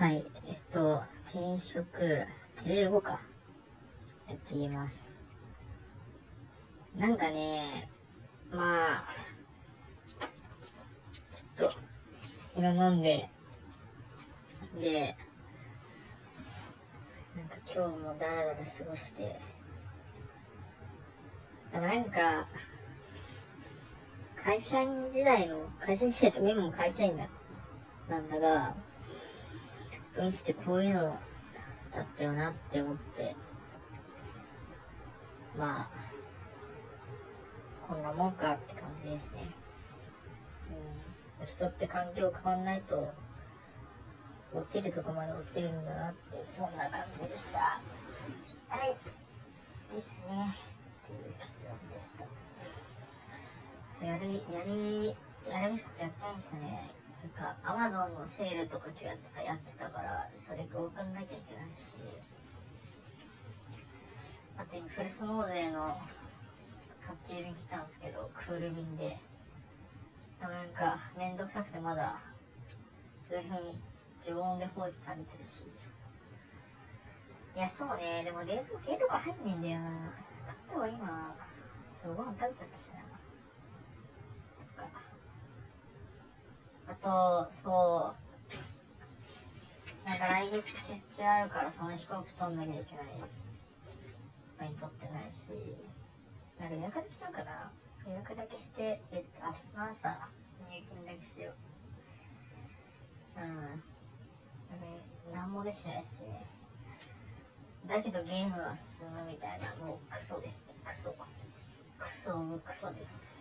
はい、えっと、転職15か。やっています。なんかね、まあ、ちょっと、昨日飲んで、で、なんか今日もダラダラ過ごして、なんか、会社員時代の、会社員時代と今も会社員だ、なんだが、どうしてこういうのだったよなって思って、まあ、こんなもんかって感じですね。うん、人って環境変わんないと、落ちるとこまで落ちるんだなって、そんな感じでした。はい。ですね。っていう結論でした。そうやり、やり、やるべきことやったんですね。なんか、アマゾンのセールとか今日やってた、やってたから、それ送んなきゃいけないし、あと今、フルス納税の宅急便来たんですけど、クール便で。でもなんか、めんどくさくてまだ、普通に常温で放置されてるし。いや、そうね。でも冷蔵系とか入んねえんだよな。食った方が今、ご飯食べちゃったしな。とか。あと、そう。なんか来月出張あるからその飛行機取んなきゃいけない。まに取ってないし。なんか予約だけしようかな。予約だけして、えっと、明日の朝、入金だけしよう。うん。なんもできないっすね。だけどゲームは進むみたいな、もうクソですね。クソ。クソもクソです。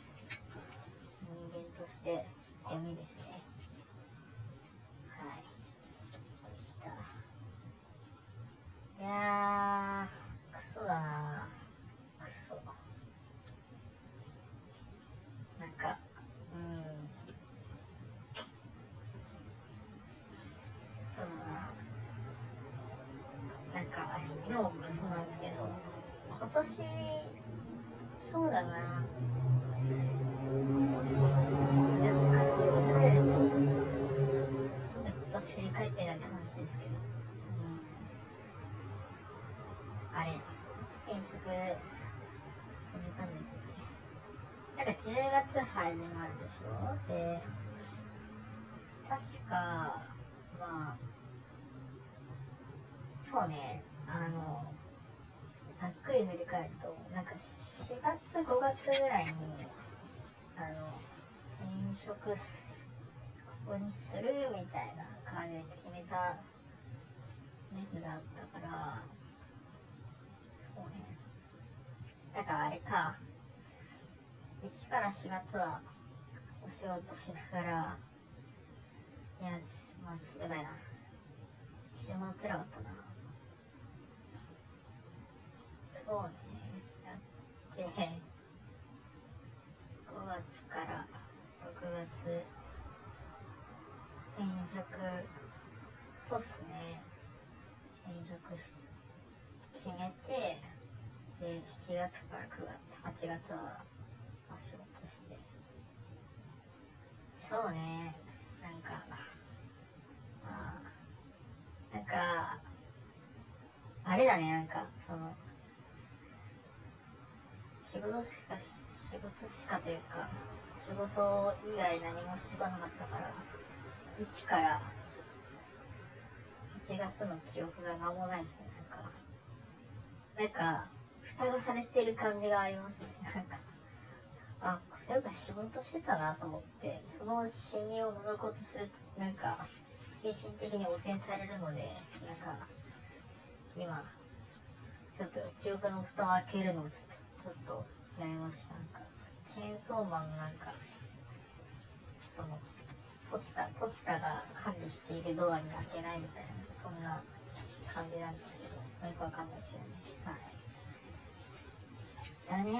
人間としてゴミですね。はい。でした。いやー、クソだなクソ。なんか、うん。そうななんか、今もクソなんですけど、今年、そうだな今年、転職、決めたんだっけ？なんか10月始まるでしょ？で、確か、まあ、そうね、あの、ざっくり振り返ると、なんか4月、5月ぐらいに、あの、転職す、ここにするみたいな感じで決めた時期があったから、そうね。だからあれか、1から4月はお仕事しながら、いや、まあ、やばいな。週末らかったな。そうね、やって、5月から6月、転職、そうっすね。転職し、決めて、で、7月から9月、8月はお仕事して。そうね、なんか、まあ、なんか、あれだね、なんか、その、仕事しか、仕事しかというか、仕事以外何もしてこなかったから、1から8月の記憶が何もないですね、なんか。なんか、蓋がされてる感じがありますね、なんか。あ、そういえば仕事してたなと思って、その親友を覗こうとすると、なんか、精神的に汚染されるので、なんか、今、ちょっと記憶の蓋を開けるのをちょっと、ちょっとやりました。なんか、チェーンソーマンのなんか、その、ポチタ、ポチタが管理しているドアに開けないみたいな、そんな感じなんですけど、よくわかんないですよね。はい。だね。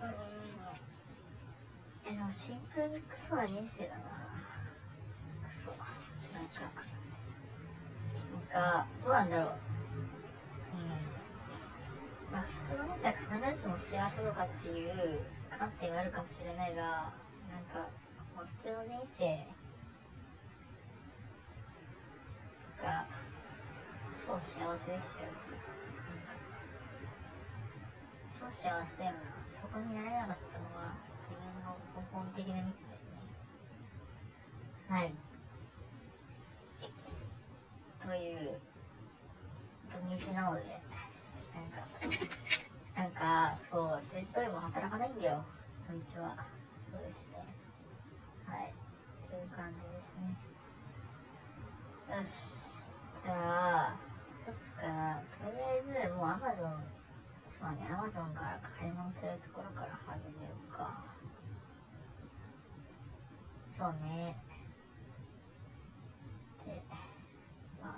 うんえ、でもシンプルにクソな人生だな。クソ。なんか、なんか、どうなんだろう。うん。まあ、普通の人生は必ずしも幸せとかっていう観点があるかもしれないが、なんか、まあ、普通の人生が超幸せですよ。超幸せだよな。そこになれなかったのは自分の根本的なミスですね。はい。という土日なので、なんか、そう、なんか、そう、絶対も働かないんだよ、土日は。そうですね。はい。という感じですね。よし。じゃあ、どうすか。とりあえず、もう Amazon、そうね、Amazon から買い物するところから始めようか。そうね。で、まあ、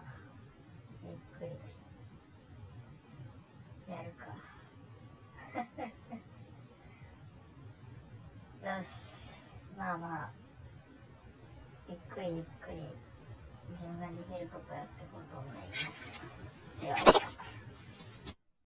ゆっくりやるか。よし。まあまあ、ゆっくりゆっくり自分ができることをやっていこうと思います。では。